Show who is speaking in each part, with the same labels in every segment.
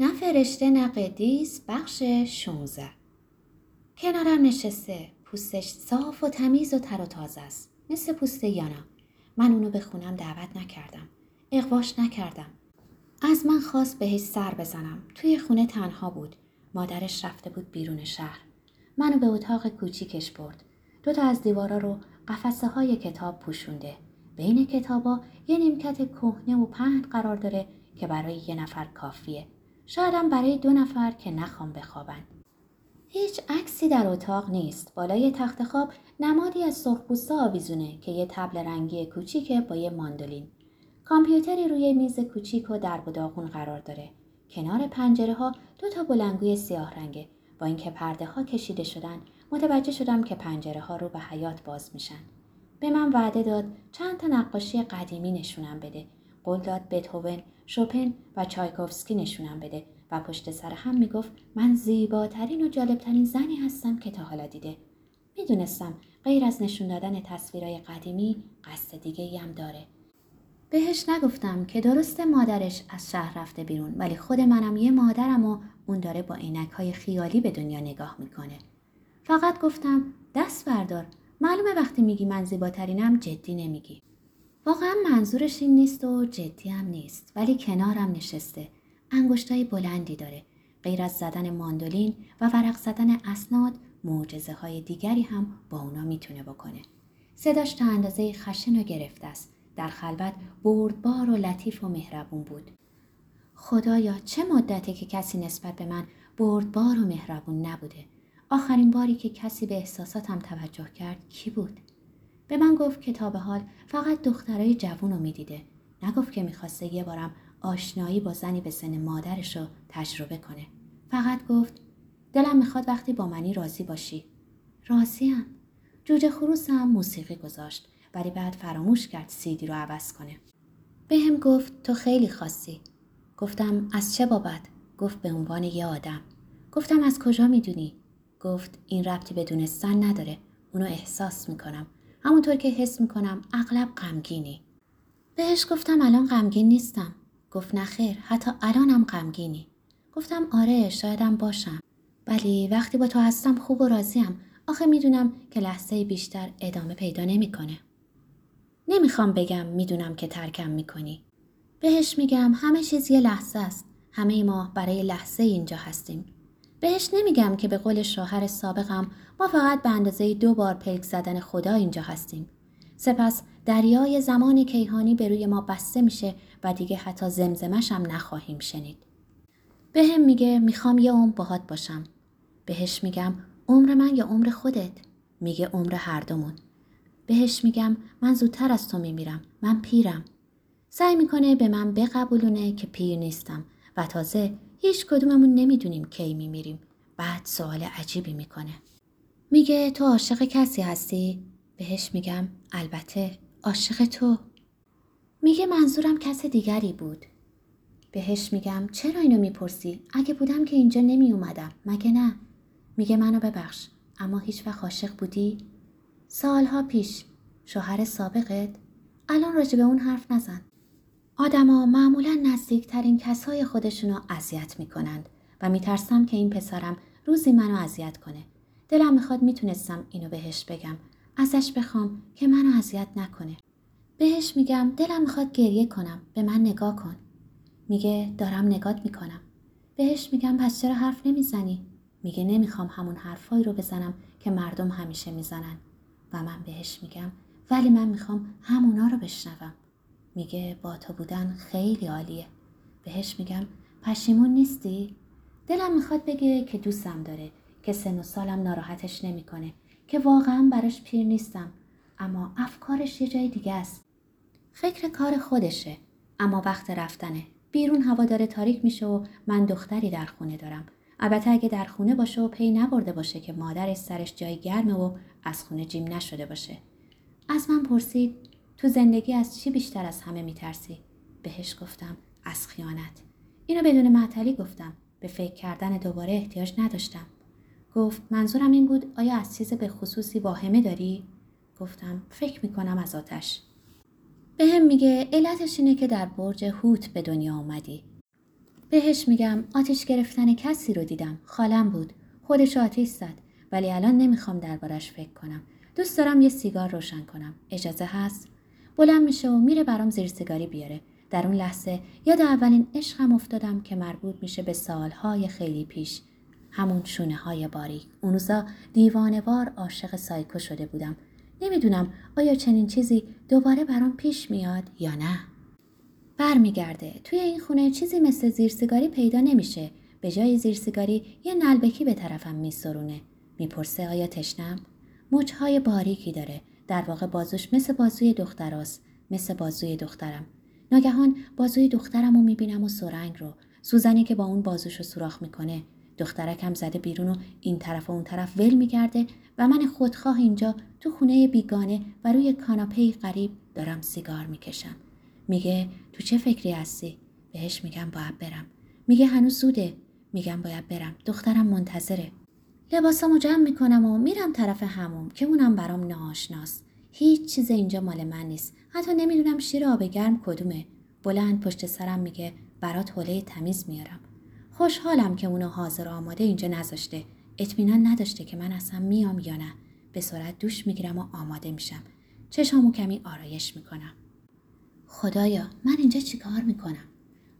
Speaker 1: نه فرشته نه قدیس بخش 16 کنارم نشسته پوستش صاف و تمیز و تر و تازه است. مثل پوست یانا. من اونو به خونم دعوت نکردم. اقواش نکردم. از من خواست بهش سر بزنم. توی خونه تنها بود. مادرش رفته بود بیرون شهر. منو به اتاق کوچیکش برد. دو تا از دیوارا رو قفسه های کتاب پوشونده. بین کتابا یه نیمکت کهنه و پهن قرار داره که برای یه نفر کافیه. شایدم برای دو نفر که نخوام بخوابن. هیچ عکسی در اتاق نیست. بالای تخت خواب نمادی از سرخپوستا آویزونه که یه تبل رنگی کوچیکه با یه ماندولین. کامپیوتری روی میز کوچیک و در و قرار داره. کنار پنجره ها دو تا بلنگوی سیاه رنگه. با اینکه پرده ها کشیده شدن متوجه شدم که پنجره ها رو به حیات باز میشن. به من وعده داد چند تا نقاشی قدیمی نشونم بده. قول داد بتهوون شوپن و چایکوفسکی نشونم بده و پشت سر هم می‌گفت من زیباترین و جالبترین زنی هستم که تا حالا دیده. می‌دونستم غیر از نشون دادن تصویرهای قدیمی قصد دیگه هم داره. بهش نگفتم که درست مادرش از شهر رفته بیرون ولی خود منم یه مادرم و اون داره با عینک های خیالی به دنیا نگاه می‌کنه. فقط گفتم دست بردار. معلومه وقتی میگی من زیباترینم جدی نمیگی. واقعا منظورش این نیست و جدی هم نیست ولی کنارم نشسته. انگشتای بلندی داره. غیر از زدن ماندولین و ورق زدن اسناد معجزه های دیگری هم با اونا می‌تونه بکنه. صداش تا اندازه خشن و گرفته است. در خلوت بردبار و لطیف و مهربون بود. خدایا چه مدته که کسی نسبت به من بردبار و مهربون نبوده. آخرین باری که کسی به احساساتم توجه کرد کی بود؟ به من گفت کتاب حال فقط دخترای جوون رو می‌دیده. نگفت که می‌خواسته یه بارم آشنایی با زنی به سن مادرش رو تجربه کنه. فقط گفت دلم می‌خواد وقتی با منی راضی باشی. راضیم جوجه خروسم موسیقی گذاشت ولی بعد فراموش کرد سیدی رو عوض کنه. به هم گفت تو خیلی خاصی گفتم از چه بابت؟ گفت به عنوان یه آدم. گفتم از کجا می‌دونی؟ گفت این ربطی به دونستن نداره. اونو احساس می‌کنم. همونطور که حس می‌کنم اغلب غمگینی. بهش گفتم الان غمگین نیستم. گفت نخیر حتی الانم غمگینی. گفتم آره شایدم باشم. ولی وقتی با تو هستم خوب و راضیم. آخه می‌دونم که لحظه بیشتر ادامه پیدا نمی‌کنه. نمی‌خوام بگم می‌دونم که ترکم می‌کنی. بهش میگم همه چیز یه لحظه است. همه ما برای لحظه اینجا هستیم. بهش نمیگم که به قول شوهر سابقم ما فقط به اندازه دو بار پلک زدن خدا اینجا هستیم. سپس دریای زمان کیهانی به روی ما بسته میشه و دیگه حتی زمزمش هم نخواهیم شنید. به هم میگه می‌خوام یه عمر باهات باشم. بهش میگم عمر من یا عمر خودت؟ میگه عمر هر دومون. بهش میگم من زودتر از تو میمیرم. من پیرم. سعی می‌کنه به من بقبولونه که پیر نیستم و تازه هیچ کدوممون نمی‌دونیم کی میمیریم. بعد سوال عجیبی می‌کنه. میگه تو عاشق کسی هستی؟ بهش میگم البته عاشق تو. میگه منظورم کس دیگری بود. بهش میگم چرا اینو می‌پرسی؟ اگه بودم که اینجا نمی اومدم. مگه نه؟ میگه منو ببخش. اما هیچ وقت عاشق بودی؟ سالها پیش. شوهر سابقت؟ الان راجع به اون حرف نزن. آدما معمولا نزدیکترین کسای خودشونو اذیت می‌کنند و میترسم که این پسرم روزی منو اذیت کنه. دلم می‌خواد می‌تونستم اینو بهش بگم. ازش بخوام که منو اذیت نکنه. بهش میگم دلم می‌خواد گریه کنم. به من نگاه کن. میگه دارم نگات می‌کنم. بهش میگم پس چرا حرف نمی‌زنی؟ میگه نمی‌خوام همون حرفایی رو بزنم که مردم همیشه می‌زنن. و من بهش میگم ولی من می‌خوام همونا رو بشنوم. میگه با تو بودن خیلی عالیه. بهش میگم پشیمون نیستی؟ دلم می‌خواد بگه که دوستم داره که سن و سالم ناراحتش نمی‌کنه که واقعا براش پیر نیستم اما افکارش یه جای دیگه است. فکر کار خودشه اما وقت رفتنه. بیرون هوا داره تاریک میشه و من دختری در خونه دارم. البته اگه در خونه باشه و پی نبرده باشه که مادرش سرش جای گرمه و از خونه جیم نشده باشه. از من پرسید تو زندگی از چی بیشتر از همه میترسی؟ بهش گفتم از خیانت. اینو بدون معطلی گفتم. به فکر کردن دوباره احتیاج نداشتم. گفت منظورم این بود آیا از چیز به خصوصی واهمه داری؟ گفتم فکر می‌کنم از آتش. به هم میگه علتش اینه که در برج هوت به دنیا آمدی. بهش میگم آتیش گرفتن کسی رو دیدم خالم بود خودش آتیش زد ولی الان نمی‌خوام دربارش فکر کنم دوست دارم یه سیگار روشن کنم اجازه هست بلند میشه و میره برام زیر سیگاری بیاره. در اون لحظه یاد اولین عشقم افتادم که مربوط میشه به سالهای خیلی پیش. همون شونه های باریک. اون روزا دیوانوار عاشق سایکو شده بودم. نمی‌دونم آیا چنین چیزی دوباره برام پیش میاد یا نه. برمیگرده. توی این خونه چیزی مثل زیرسیگاری پیدا نمیشه. به جای زیرسیگاری یه نلبکی به طرفم میسرونه. می‌پرسه آیا تشنم؟ مچهای باریکی داره. در واقع بازوش مثل بازوی دختراست مثل بازوی دخترم. ناگهان بازوی دخترم رو می‌بینم و سرنگ رو. سوزنی که با اون بازوش رو سوراخ می‌کنه. دخترکم زده بیرون و این طرف و اون طرف ول میگرده و من خودخواه اینجا تو خونه بیگانه و روی کاناپه غریب دارم سیگار می‌کشم. میگه تو چه فکری هستی؟ بهش میگم باید برم. میگه هنوز زوده. میگم باید برم. دخترم منتظره. لباسامو جمع می‌کنم و میرم طرف هموم که اونم برام ناآشناست هیچ چیز اینجا مال من نیست. حتی نمی‌دونم شیر آب گرم کدومه. بلند پشت سرم میگه برات حوله تمیز میارم. خوشحالم که اونو حاضر آماده اینجا نذاشته. اطمینان نداشته که من اصلا میام یا نه. به سرعت دوش می‌گیرم و آماده میشم. چشامو کمی آرایش می‌کنم. خدایا من اینجا چیکار می‌کنم؟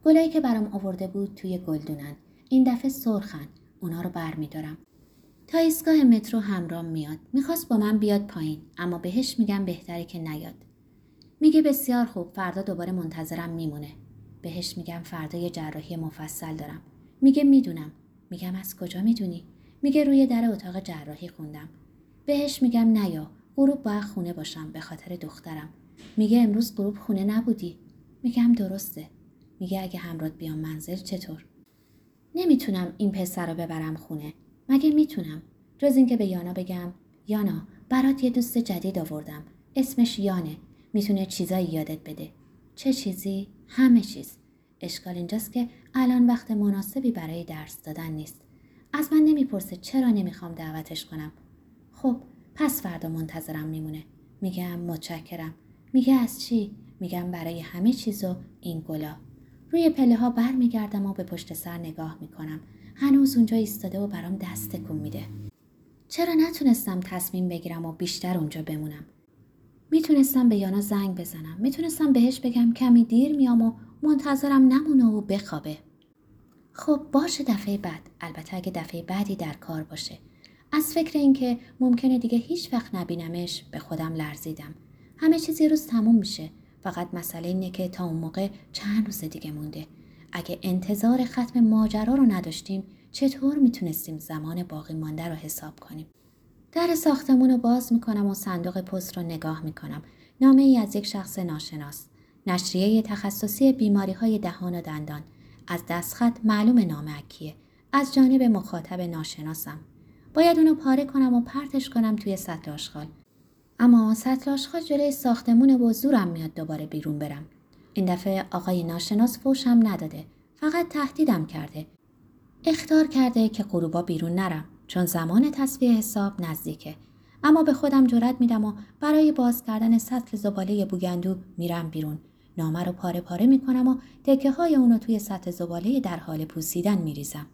Speaker 1: گلایی که برام آورده بود توی گلدونن. این دفعه سرخن. اونا رو برمیدارم. تا ایستگاه مترو همرام میاد. می‌خواست با من بیاد پایین اما بهش میگم بهتره که نیاد. میگه بسیار خوب فردا دوباره منتظرم میمونه. بهش میگم فردا یه جراحی مفصل دارم. میگه می‌دونم. میگم از کجا می‌دونی؟ میگه روی در اتاق جراحی خوندم. بهش میگم نیا غروب باید خونه باشم به خاطر دخترم. میگه امروز غروب خونه نبودی. میگم درسته. میگه اگه همراه بیام منزل چطور؟ نمی‌تونم این پسر رو ببرم خونه. مگه می‌تونم؟ جز اینکه به یانا بگم یانا برات یه دوست جدید آوردم. اسمش یانه. می‌تونه چیزایی یادت بده. چه چیزی؟ همه چیز. اشکال اینجاست که الان وقت مناسبی برای درس دادن نیست. از من نمی‌پرسه چرا نمی‌خوام دعوتش کنم. خب پس فردا منتظرم میمونه. میگم متشکرم. میگه از چی؟ میگم برای همه چیز و این گلا. روی پله ها بر میگردم و به پشت سر نگاه می‌کنم. هنوز اونجا ایستاده و برام دست تکون میده. چرا نتونستم تصمیم بگیرم و بیشتر اونجا بمونم؟ می‌تونستم به یانا زنگ بزنم. می‌تونستم بهش بگم کمی دیر میام و منتظرم نمونه و بخوابه. خب باشه دفعه بعد. البته اگه دفعه بعدی در کار باشه. از فکر اینکه ممکنه دیگه هیچ وقت نبینمش به خودم لرزیدم. همه چیزی روز تموم میشه. فقط مسئله اینه که تا اون موقع چند روز دیگه مونده. اگه انتظار ختم ماجرا رو نداشتیم چطور می‌تونستیم زمان باقی مانده رو حساب کنیم؟ در ساختمون رو باز می‌کنم و صندوق پست رو نگاه می‌کنم. نامه ای از یک شخص ناشناس. نشریه تخصصی بیماری های دهان و دندان. از دستخط معلوم نامه اکیه. از جانب مخاطب ناشناسم. باید اونو پاره کنم و پرتش کنم توی سطل آشغال. اما سطل آشغال جلوی ساختمون و میاد دوباره بیرون برم. این دفعه آقای ناشناس فوشم نداده. فقط تهدیدم کرده. اختار کرده که غروبا بیرون نرم چون زمان تصویه حساب نزدیکه. اما به خودم جرأت میدم و برای باز کردن سطل زباله بوگندو میرم بیرون. نامه رو پاره پاره می‌کنم و تکه های اونو توی سطل زباله در حال پوسیدن میریزم.